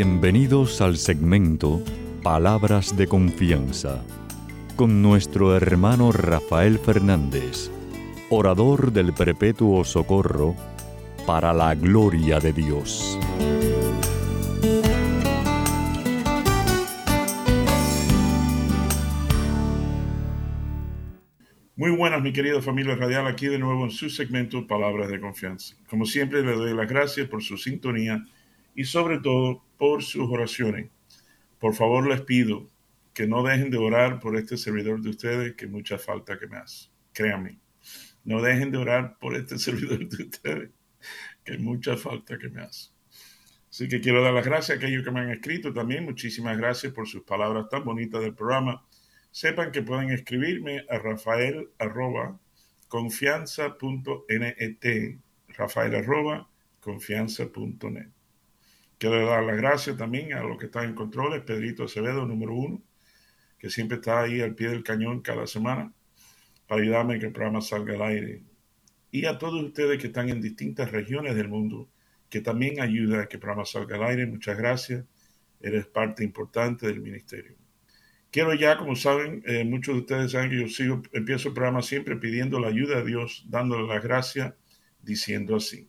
Bienvenidos al segmento Palabras de Confianza con nuestro hermano Rafael Fernández, orador del Perpetuo Socorro, para la gloria de Dios. Muy buenas, mi querida familia radial, aquí de nuevo en su segmento Palabras de Confianza. Como siempre, le doy las gracias por su sintonía y sobre todo por sus oraciones. Por favor, les pido que no dejen de orar por este servidor de ustedes, que mucha falta que me hace. Créanme, no dejen de orar por este servidor de ustedes, que mucha falta que me hace. Así que quiero dar las gracias a aquellos que me han escrito también. Muchísimas gracias por sus palabras tan bonitas del programa sepan que pueden escribirme a rafael arroba confianza.net, rafael arroba confianza.net. Quiero dar las gracias también a los que están en controles, Pedrito Acevedo, número uno, que siempre está ahí al pie del cañón cada semana para ayudarme a que el programa salga al aire. Y a todos ustedes que están en distintas regiones del mundo, que también ayuda a que el programa salga al aire. Muchas gracias. Eres parte importante del ministerio. Quiero ya, como saben, eh, muchos de ustedes saben que yo sigo, empiezo el programa siempre pidiendo la ayuda de Dios, dándole las gracias, diciendo así.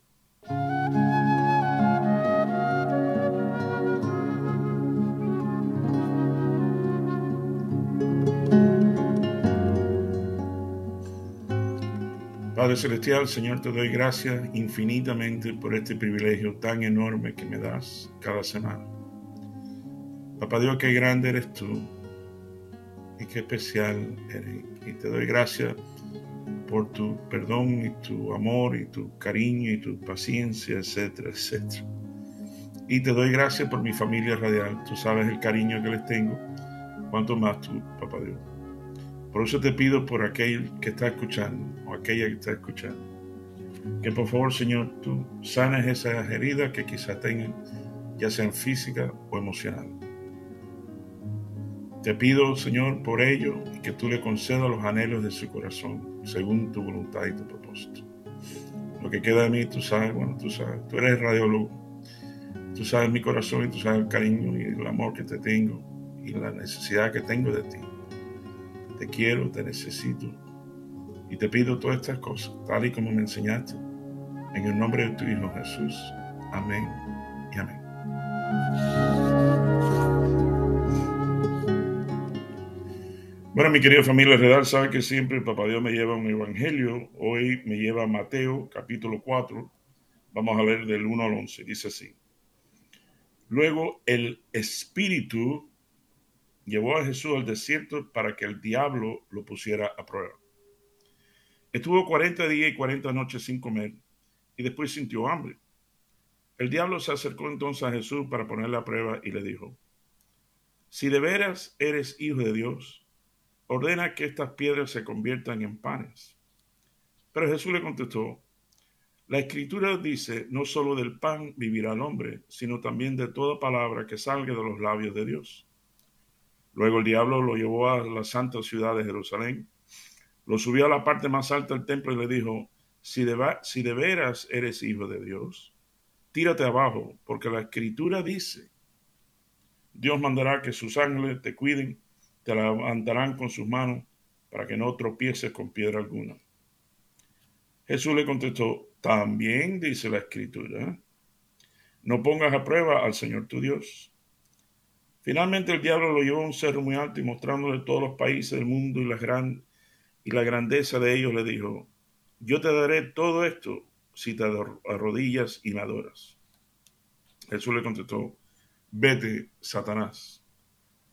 Padre Celestial, Señor, te doy gracias infinitamente por este privilegio tan enorme que me das cada semana. Papá Dios, qué grande eres tú y qué especial eres. Y te doy gracias por tu perdón y tu amor y tu cariño y tu paciencia, etcétera, etcétera. Y te doy gracias por mi familia radial. Tú sabes el cariño que les tengo. Cuanto más tú, papá Dios. Por eso te pido por aquel que está escuchando o aquella que está escuchando. Que por favor, Señor, tú sanes esas heridas que quizás tengan, ya sean físicas o emocionales. Te pido, Señor, por ello que tú le concedas los anhelos de su corazón, según tu voluntad y tu propósito. Lo que queda de mí, tú sabes, bueno, tú sabes, tú eres radiólogo, tú sabes mi corazón y tú sabes el cariño y el amor que te tengo y la necesidad que tengo de ti. Te quiero, te necesito y te pido todas estas cosas, tal y como me enseñaste, en el nombre de tu Hijo Jesús. Amén y amén. Bueno, mi querida familia Redal, sabe que siempre el Papá Dios me lleva un evangelio. Hoy me lleva Mateo, capítulo 4. Vamos a leer del 1 al 11. Dice así. Luego el Espíritu llevó a Jesús al desierto para que el diablo lo pusiera a prueba. Estuvo 40 días y 40 noches sin comer y después sintió hambre. El diablo se acercó entonces a Jesús para ponerle a prueba y le dijo, si de veras eres hijo de Dios, ordena que estas piedras se conviertan en panes. Pero Jesús le contestó, la escritura dice, no solo del pan vivirá el hombre, sino también de toda palabra que salga de los labios de Dios. Luego el diablo lo llevó a la santa ciudad de Jerusalén, lo subió a la parte más alta del templo y le dijo, si de, si de veras eres hijo de Dios, tírate abajo, porque la escritura dice, Dios mandará que sus ángeles te cuiden te levantarán con sus manos para que no tropieces con piedra alguna. Jesús le contestó, también dice la escritura, no pongas a prueba al Señor tu Dios. Finalmente el diablo lo llevó a un cerro muy alto y mostrándole todos los países del mundo y la, grandeza de ellos le dijo, yo te daré todo esto si te arrodillas y me adoras. Jesús le contestó, vete, Satanás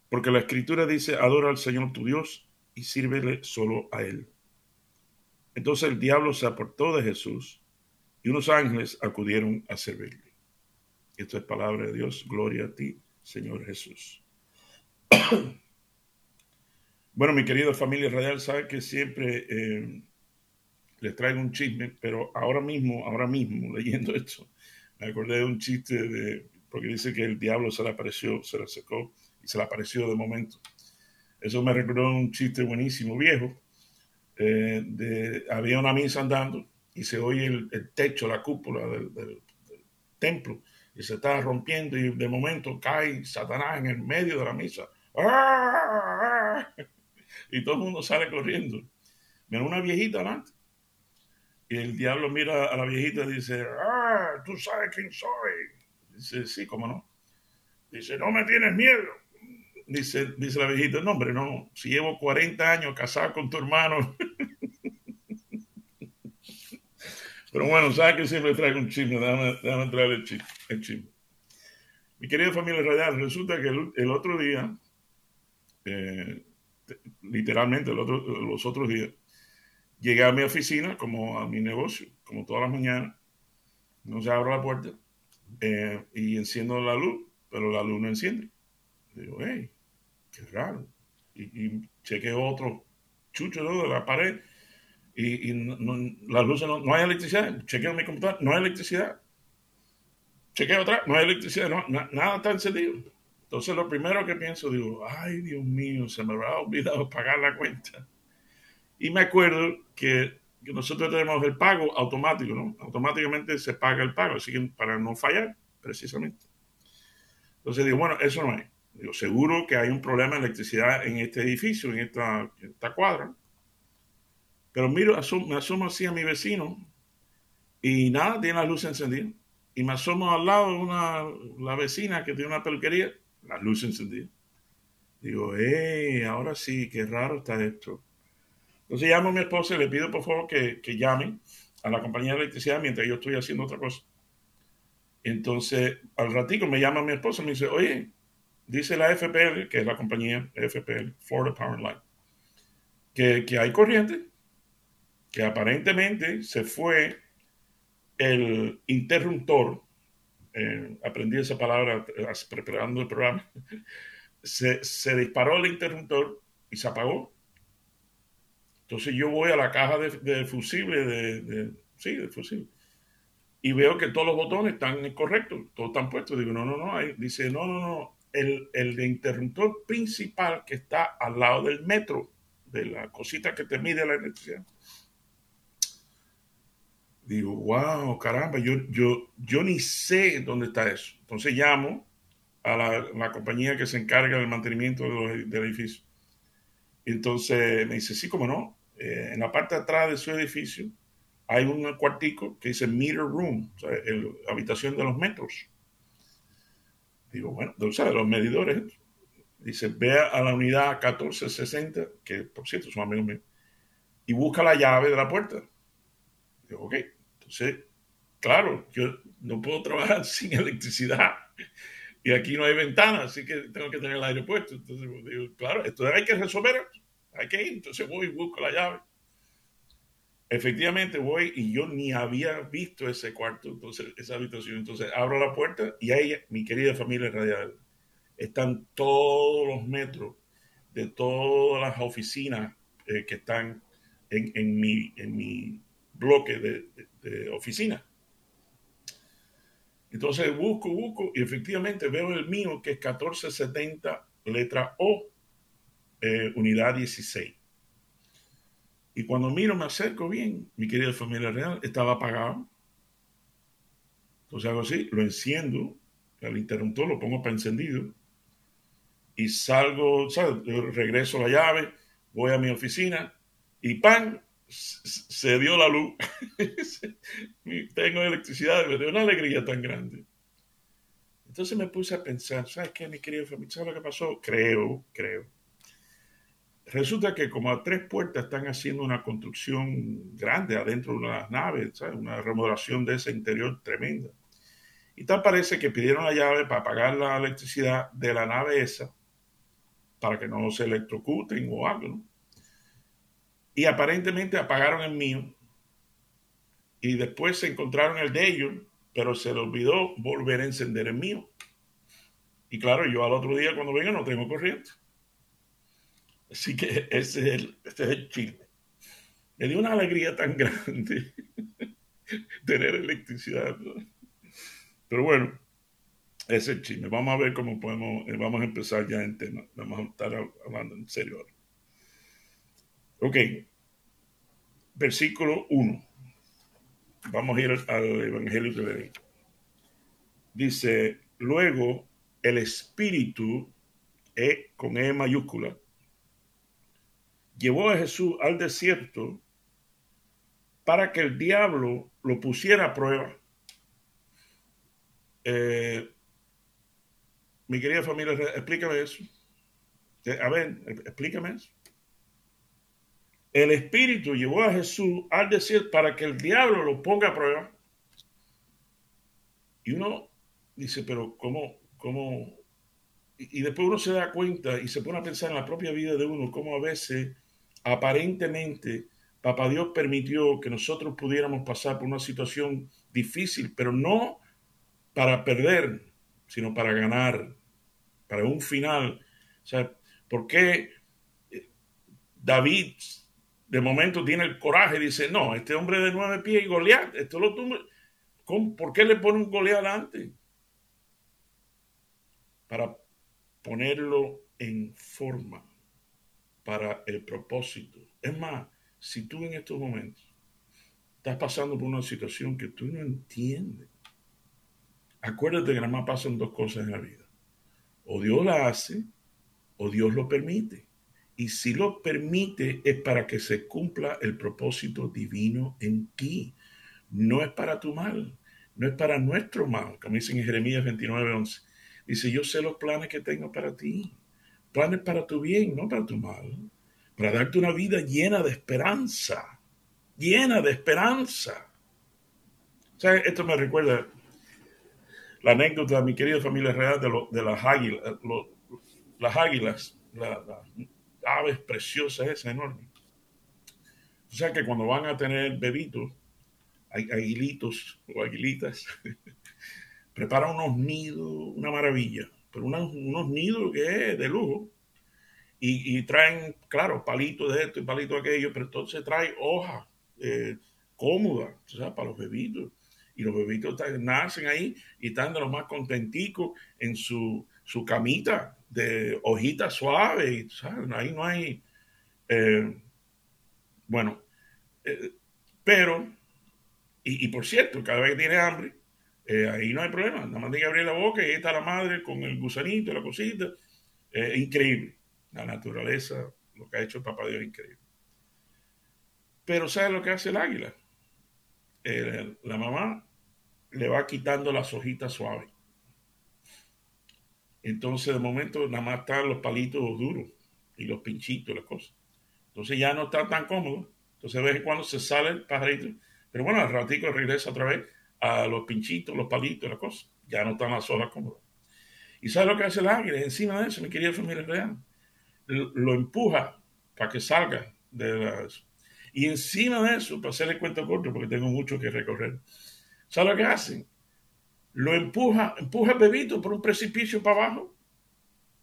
porque la escritura dice, adora al Señor tu Dios y sírvele solo a Él. Entonces el diablo se apartó de Jesús y unos ángeles acudieron a servirle. Esto es palabra de Dios. Gloria a ti, Señor Jesús. bueno, mi querida familia radial, sabe que siempre eh, les traigo un chisme, pero ahora mismo, ahora mismo, leyendo esto, me acordé de un chiste de, porque dice que el diablo se le apareció, se le secó se le apareció de momento. Eso me recordó un chiste buenísimo, viejo. Eh, había una misa andando y se oye el, techo, la cúpula del, templo, y se está rompiendo y de momento cae Satanás en el medio de la misa. ¡Ah! Y todo el mundo sale corriendo. Mira una viejita adelante. Y el diablo mira a la viejita y dice, ah, tú sabes quién soy. Dice, sí, cómo no. Dice, no me tienes miedo. Dice, dice la viejita, no, hombre, no. Si llevo 40 años casado con tu hermano. Pero bueno, sabes que siempre traigo un chisme. Déjame, déjame traer el chisme, Mi querida familia radial, resulta que el, otro día, eh, literalmente los otros días, llegué a mi oficina, como a mi negocio, como todas las mañanas. No se abro la puerta eh, y enciendo la luz, pero la luz no enciende. digo, hey, qué raro. Y, y chequeo otro chucho de la pared y, las luces no, hay electricidad. Chequeo mi computadora, no hay electricidad. Chequeo otra, no hay electricidad, nada está encendido. Entonces lo primero que pienso, digo, ay Dios mío, se me habrá olvidado pagar la cuenta. Y me acuerdo que, que nosotros tenemos el pago automático, ¿no? Automáticamente se paga el pago, así que para no fallar, precisamente. Entonces digo, bueno, eso no es. Digo, seguro que hay un problema de electricidad en este edificio, en esta, en esta cuadra. Pero miro, me asomo así a mi vecino y nada, tiene la luz encendida. Y me asomo al lado de una, la vecina que tiene una peluquería, la luz encendida. Digo, eh, ahora sí, qué raro está esto. Entonces llamo a mi esposa y le pido por favor que, que llame a la compañía de electricidad mientras yo estoy haciendo otra cosa. Entonces, al ratico me llama mi esposa y me dice, oye, dice la FPL, que es la compañía FPL, Florida Power Line, que, que hay corriente que aparentemente se fue el interruptor, eh, aprendí esa palabra eh, preparando el programa, se, disparó el interruptor y se apagó. Entonces yo voy a la caja de, fusible, de, sí, de fusible, y veo que todos los botones están correctos, todos están puestos. Digo, no, no, no, dice, no, no, no, el, el interruptor principal que está al lado del metro, de la cosita que te mide la electricidad, Digo, wow, caramba, yo, yo, yo ni sé dónde está eso. Entonces llamo a la, compañía que se encarga del mantenimiento del, edificio. Entonces me dice, sí, cómo no. Eh, en la parte de atrás de su edificio hay un cuartico que dice meter room, o sea, la habitación de los metros. Digo, bueno, o sea, de los medidores. Dice, ve a la unidad 1460, que por cierto son amigos míos, y busca la llave de la puerta. Digo, ok. Entonces, claro, yo no puedo trabajar sin electricidad y aquí no hay ventana, así que tengo que tener el aire puesto. Entonces, digo, claro, esto hay que resolver, hay que ir. Entonces voy y busco la llave. Efectivamente voy y yo ni había visto ese cuarto, entonces esa habitación. Entonces abro la puerta y ahí, mi querida familia radial, están todos los metros de todas las oficinas eh, que están en, en, mi, en mi bloque de, oficina. Entonces busco, busco y efectivamente veo el mío que es 1470, letra O, eh, unidad 16. Y cuando miro, me acerco bien, mi querida familia real, estaba apagado. Entonces hago así, lo enciendo, el interruptor lo pongo para encendido y salgo, regreso la llave, voy a mi oficina y ¡pam! Se dio la luz. Tengo electricidad, me dio una alegría tan grande. Entonces me puse a pensar, ¿sabes qué, mi querido familia? ¿Sabes lo que pasó? Creo, creo. Resulta que como a tres puertas están haciendo una construcción grande adentro de una nave, ¿sabes? una remodelación de ese interior tremenda. Y tal parece que pidieron la llave para apagar la electricidad de la nave esa, para que no se electrocuten o algo, ¿no? Y aparentemente apagaron el mío y después se encontraron el de ellos, pero se les olvidó volver a encender el mío. Y claro, yo al otro día cuando venga no tengo corriente. Así que ese es el, ese es el chisme. Me dio una alegría tan grande tener electricidad. Pero bueno, ese es el chisme. Vamos a ver cómo podemos, eh, vamos a empezar ya en tema. Vamos a estar hablando en serio ahora. Ok, versículo 1. Vamos a ir al Evangelio de Levítico. dice, luego el espíritu, e, con E mayúscula, llevó a Jesús al desierto para que el diablo lo pusiera a prueba. Eh, mi querida familia, explícame eso. A ver, explícame eso. El Espíritu llevó a Jesús al desierto para que el diablo lo ponga a prueba. Y uno dice, pero ¿cómo? cómo? Y, después uno se da cuenta y se pone a pensar en la propia vida de uno, cómo a veces aparentemente Papá Dios permitió que nosotros pudiéramos pasar por una situación difícil, pero no para perder, sino para ganar, para un final. O sea, ¿por qué eh, David de momento tiene el coraje y dice, no, este hombre de nueve pies y Goliat, esto lo tumba. ¿Por qué le pone un Goliat adelante? Para ponerlo en forma para el propósito. Es más, si tú en estos momentos estás pasando por una situación que tú no entiendes, acuérdate que nada más pasan dos cosas en la vida. O Dios la hace o Dios lo permite. Y si lo permite es para que se cumpla el propósito divino en ti. No es para tu mal, no es para nuestro mal, como dicen en Jeremías 29, 11. Dice, yo sé los planes que tengo para ti. Planes para tu bien, no para tu mal. Para darte una vida llena de esperanza. Llena de esperanza. O esto me recuerda la anécdota de mi querida familia real de, de las águilas. las águilas, aves preciosas esas, enormes. O sea que cuando van a tener bebitos, aguilitos o aguilitas, preparan unos nidos, una maravilla, pero unos, nidos que es de lujo. Y, traen, claro, palitos de esto y palitos de aquello, pero entonces trae hojas eh, cómodas, sea, para los bebitos. Y los bebitos nacen ahí y están de los más contenticos en su, su camita de hojitas suaves, ahí no hay, eh, bueno, eh, pero, y, por cierto, cada vez que tiene hambre, eh, ahí no hay problema, nada más tiene que abrir la boca y ahí está la madre con el gusanito, la cosita, increíble, la naturaleza, lo que ha hecho el papá Dios increíble. Pero ¿sabes lo que hace el águila? la mamá le va quitando las hojitas suaves entonces, de momento, nada más están los palitos duros y los pinchitos, las cosas. Entonces ya no está tan cómodo. Entonces, de vez en cuando se sale el pajarito. Pero bueno, al ratico regresa otra vez a los pinchitos, los palitos, las cosas. Ya no están las hojas cómodas. ¿Y sabe lo que hace el águila? Encima de eso, mi querida familia real, lo empuja para que salga de las... Y encima de eso, para hacerle cuento corto, porque tengo mucho que recorrer, ¿sabe lo que hacen? Lo empuja, empuja el bebito por un precipicio para abajo.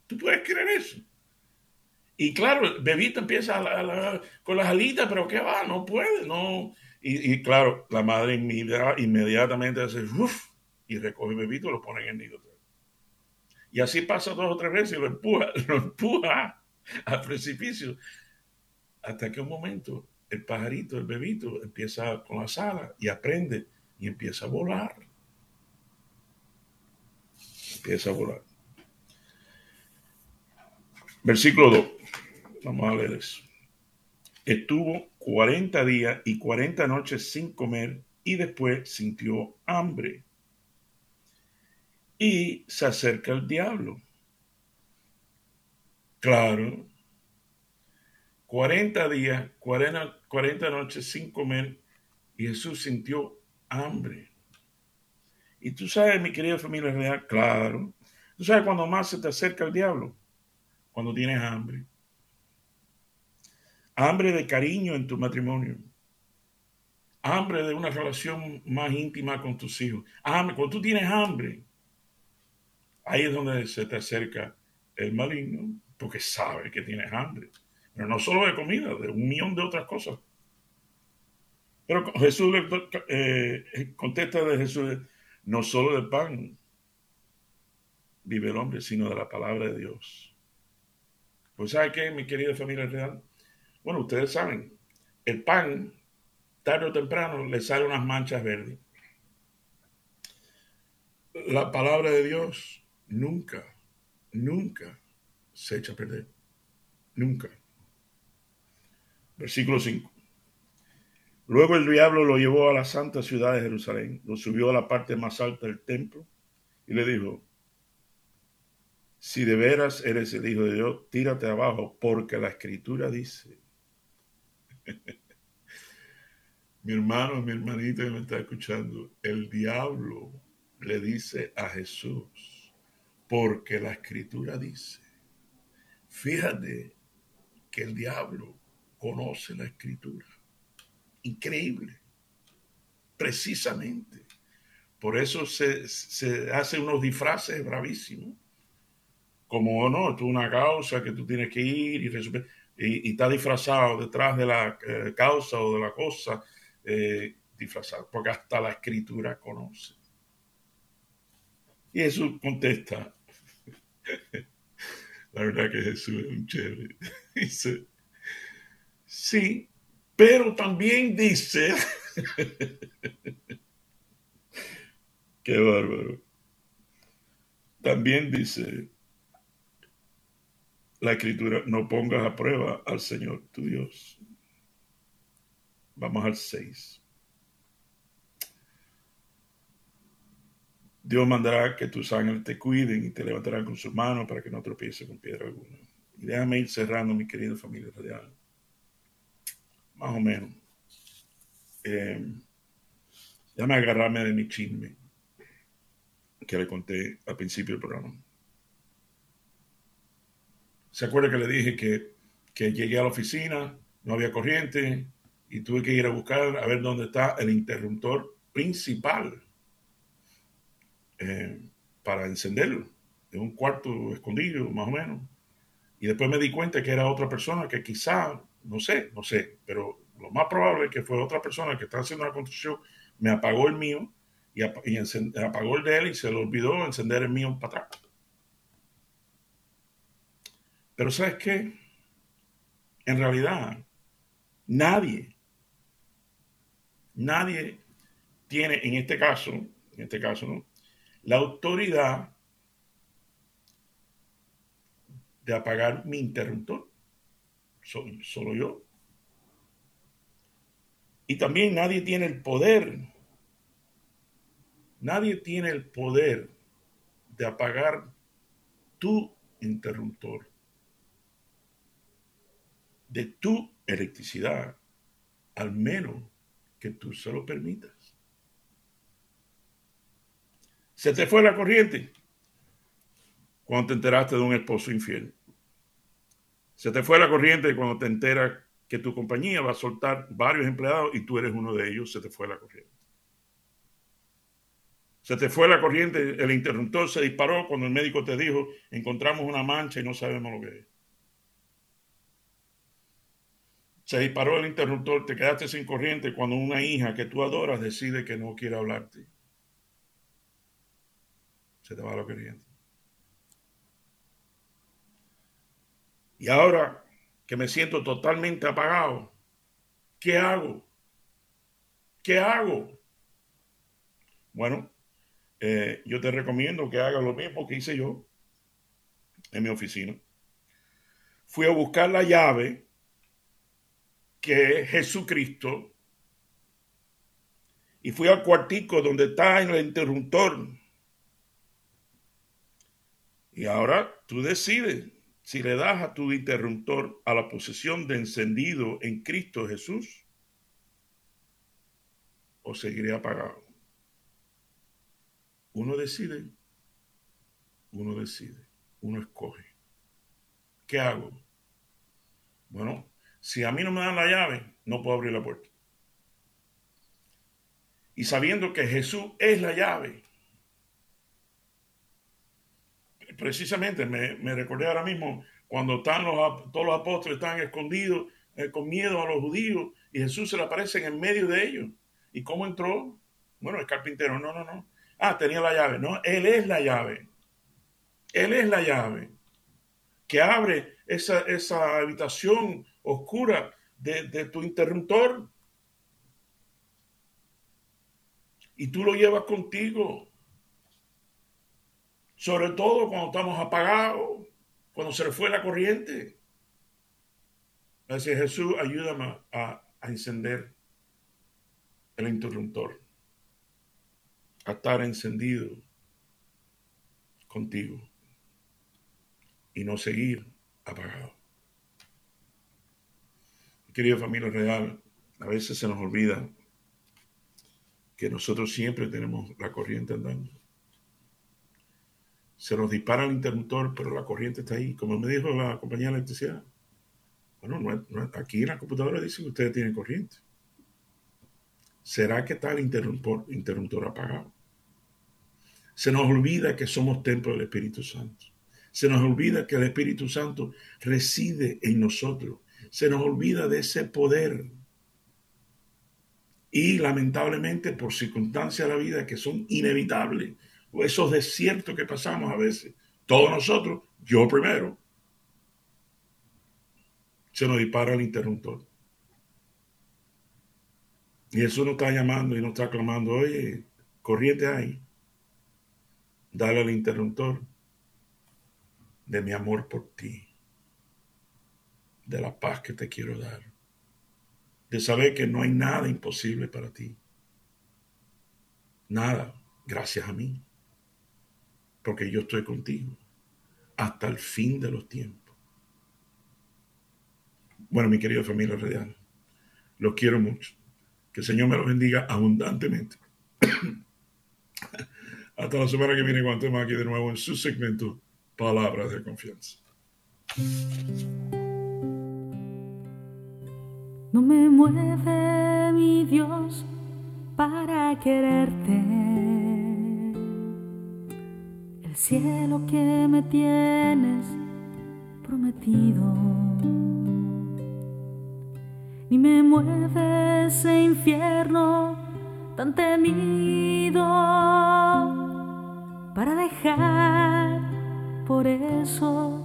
¿Tú puedes creer eso? Y claro, el bebito empieza con las alitas, pero ¿qué va? No puede, no. Y, claro, la madre inmediatamente hace uff y recoge el bebito y lo pone en el nido. Y así pasa dos o tres veces y lo empuja, lo empuja al precipicio. Hasta que un momento el pajarito, el bebito, empieza con las alas y aprende y empieza a volar empieza a volar. Versículo 2. Vamos a leer eso. Estuvo 40 días y 40 noches sin comer y después sintió hambre. Y se acerca el diablo. Claro. 40 días, 40, 40 noches sin comer y Jesús sintió hambre. Y tú sabes, mi querida familia real, claro. Tú sabes cuando más se te acerca el diablo, cuando tienes hambre. Hambre de cariño en tu matrimonio. Hambre de una relación más íntima con tus hijos. Hambre, cuando tú tienes hambre, ahí es donde se te acerca el maligno, porque sabe que tienes hambre. Pero no solo de comida, de un millón de otras cosas. Pero Jesús le eh, contesta de Jesús, no solo de pan vive el hombre, sino de la palabra de Dios. Pues ¿sabe qué, mi querida familia real? Bueno, ustedes saben, el pan, tarde o temprano, le sale unas manchas verdes. la palabra de Dios nunca, nunca se echa a perder. Nunca. Versículo 5. Luego el diablo lo llevó a la santa ciudad de Jerusalén, lo subió a la parte más alta del templo y le dijo, si de veras eres el Hijo de Dios, tírate abajo, porque la escritura dice, mi hermano, mi hermanita que me está escuchando, el diablo le dice a Jesús, porque la escritura dice, fíjate que el diablo conoce la escritura. Increíble. Precisamente. Por eso se, hace unos disfraces bravísimos. Como no, tú una causa que tú tienes que ir y resolver. Y, está disfrazado detrás de la eh, causa o de la cosa, eh, disfrazado, porque hasta la escritura conoce. Y Jesús contesta, la verdad que Jesús es un chévere, dice, sí, pero también dice, qué bárbaro, también dice la escritura, no pongas a prueba al Señor tu Dios. Vamos al 6. Dios mandará que tus ángeles te cuiden y te levantarán con sus manos para que no tropieces con piedra alguna. Y déjame ir cerrando, mi querida familia radial. Más o menos. Eh, déjame agarrarme de mi chisme que le conté al principio del programa. ¿Se acuerda que le dije que, que llegué a la oficina, no había corriente y tuve que ir a buscar a ver dónde está el interruptor principal eh, para encenderlo. En un cuarto escondido, más o menos. Y después me di cuenta que era otra persona que quizá, no sé, no sé, pero lo más probable es que fue otra persona que estaba haciendo la construcción, me apagó el mío y, apagó el de él y se le olvidó encender el mío para atrás. Pero ¿sabes qué? En realidad, nadie, nadie tiene en este caso, en este caso, ¿no? la autoridad de apagar mi interruptor. Soy solo yo. Y también nadie tiene el poder, nadie tiene el poder de apagar tu interruptor, de tu electricidad, al menos que tú se lo permitas. Se te fue la corriente cuando te enteraste de un esposo infiel. Se te fue la corriente cuando te enteras que tu compañía va a soltar varios empleados y tú eres uno de ellos, se te fue la corriente. Se te fue la corriente, el interruptor se disparó cuando el médico te dijo, encontramos una mancha y no sabemos lo que es. Se disparó el interruptor, te quedaste sin corriente cuando una hija que tú adoras decide que no quiere hablarte se te va la corriente. Y ahora que me siento totalmente apagado, ¿qué hago? ¿Qué hago? Bueno, eh, yo te recomiendo que hagas lo mismo que hice yo en mi oficina. Fui a buscar la llave que es Jesucristo y fui al cuartico donde está en el interruptor y ahora tú decides si le das a tu interruptor a la posesión de encendido en Cristo Jesús o seguiré apagado. Uno decide, uno decide, uno escoge. ¿Qué hago? Bueno, si a mí no me dan la llave, no puedo abrir la puerta. Y sabiendo que Jesús es la llave, precisamente me, recordé ahora mismo cuando están los, todos los apóstoles están escondidos eh, con miedo a los judíos y Jesús se le aparece en medio de ellos. ¿Y cómo entró? Bueno, el carpintero, no, no, no. Ah, tenía la llave. No, Él es la llave. Él es la llave que abre esa, esa habitación oscura de, de tu interruptor. Y tú lo llevas contigo. Sobre todo cuando estamos apagados, cuando se le fue la corriente. Así Jesús, ayúdame a, a encender el interruptor, a estar encendido contigo y no seguir apagado. Querida familia real, a veces se nos olvida que nosotros siempre tenemos la corriente andando. Se nos dispara el interruptor, pero la corriente está ahí. Como me dijo la compañía de electricidad. Bueno, aquí en la computadora dice que ustedes tienen corriente. ¿Será que está el interruptor, interruptor apagado? Se nos olvida que somos templo del Espíritu Santo. Se nos olvida que el Espíritu Santo reside en nosotros. Se nos olvida de ese poder y lamentablemente por circunstancias de la vida que son inevitables, esos desiertos que pasamos a veces, todos nosotros, yo primero, se nos dispara el interruptor. Y Jesús nos está llamando y nos está clamando, oye, corriente ahí, dale al interruptor de mi amor por ti, de la paz que te quiero dar de saber que no hay nada imposible para ti. Nada, gracias a mí. Porque yo estoy contigo hasta el fin de los tiempos. Bueno, mi querida familia real, los quiero mucho. Que el Señor me los bendiga abundantemente. hasta la semana que viene cuando estemos aquí de nuevo en su segmento Palabras de Confianza. No me mueve mi Dios para quererte. El cielo que me tienes prometido. Ni me mueve ese infierno tan temido para dejar por eso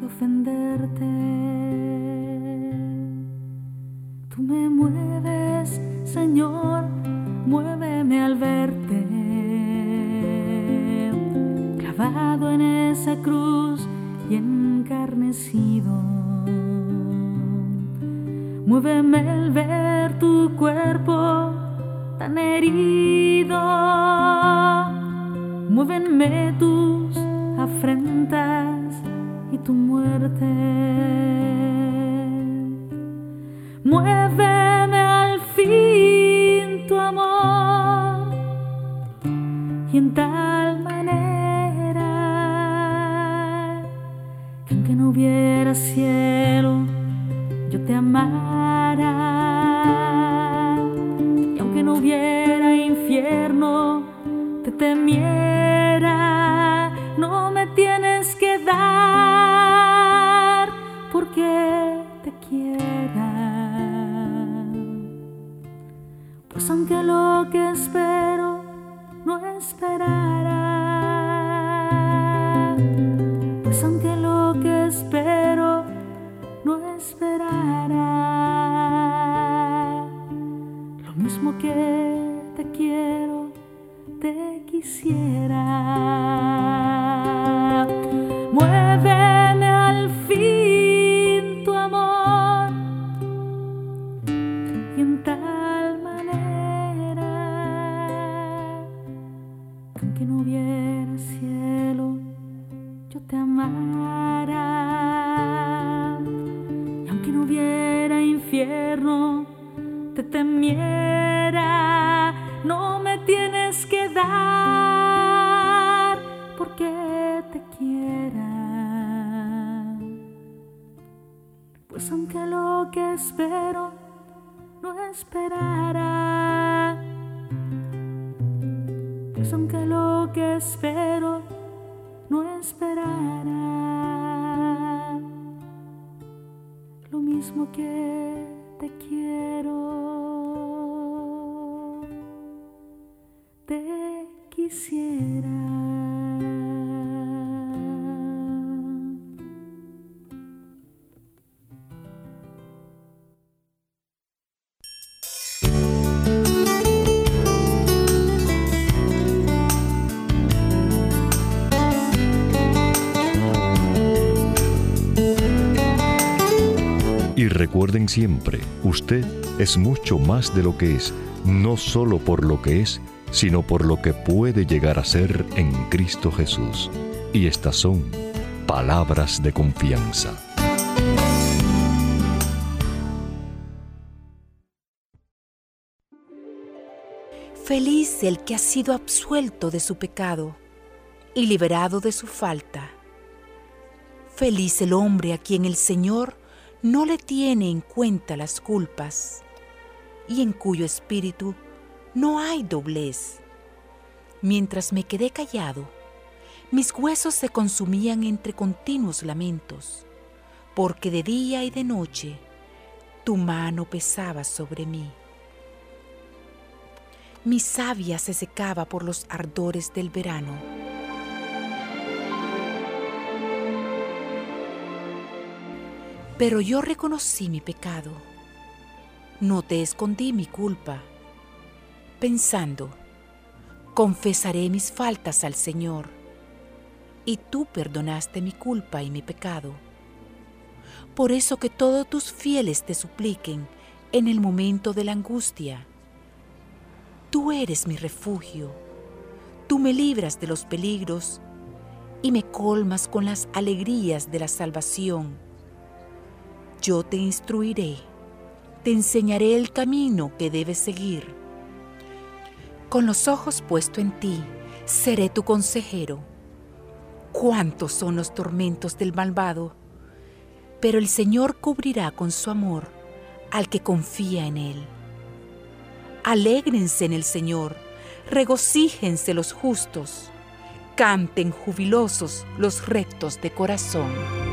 de ofenderte. Tú me mueves, Señor, muéveme al verte. Y encarnecido. Muéveme al ver tu cuerpo tan herido. Muévenme tus afrentas y tu muerte. Muéveme al fin tu amor y en tal hubiera cielo, yo te amara. Y aunque no hubiera infierno, te temiera. No me tienes que dar porque te quiera. Pues aunque lo que espero quisiera. Muéveme al fin tu amor y en tal manera que aunque no hubiera cielo, yo te amara. Y aunque no hubiera infierno, te temiera. Porque te quiera. Pues aunque lo que espero no esperará, pues aunque lo que espero no esperará, lo mismo que te quiero, te quisiera. Recuerden siempre, usted es mucho más de lo que es, no solo por lo que es, sino por lo que puede llegar a ser en Cristo Jesús. Y estas son palabras de confianza. Feliz el que ha sido absuelto de su pecado y liberado de su falta. Feliz el hombre a quien el Señor no le tiene en cuenta las culpas y en cuyo espíritu no hay doblez. Mientras me quedé callado, mis huesos se consumían entre continuos lamentos, porque de día y de noche tu mano pesaba sobre mí. Mi savia se secaba por los ardores del verano. Pero yo reconocí mi pecado. No te escondí mi culpa, pensando, confesaré mis faltas al Señor, y tú perdonaste mi culpa y mi pecado. Por eso que todos tus fieles te supliquen en el momento de la angustia. Tú eres mi refugio, tú me libras de los peligros y me colmas con las alegrías de la salvación yo te instruiré, te enseñaré el camino que debes seguir. Con los ojos puestos en ti, seré tu consejero. Cuántos son los tormentos del malvado, pero el Señor cubrirá con su amor al que confía en Él. Alégrense en el Señor, regocíjense los justos, canten jubilosos los rectos de corazón.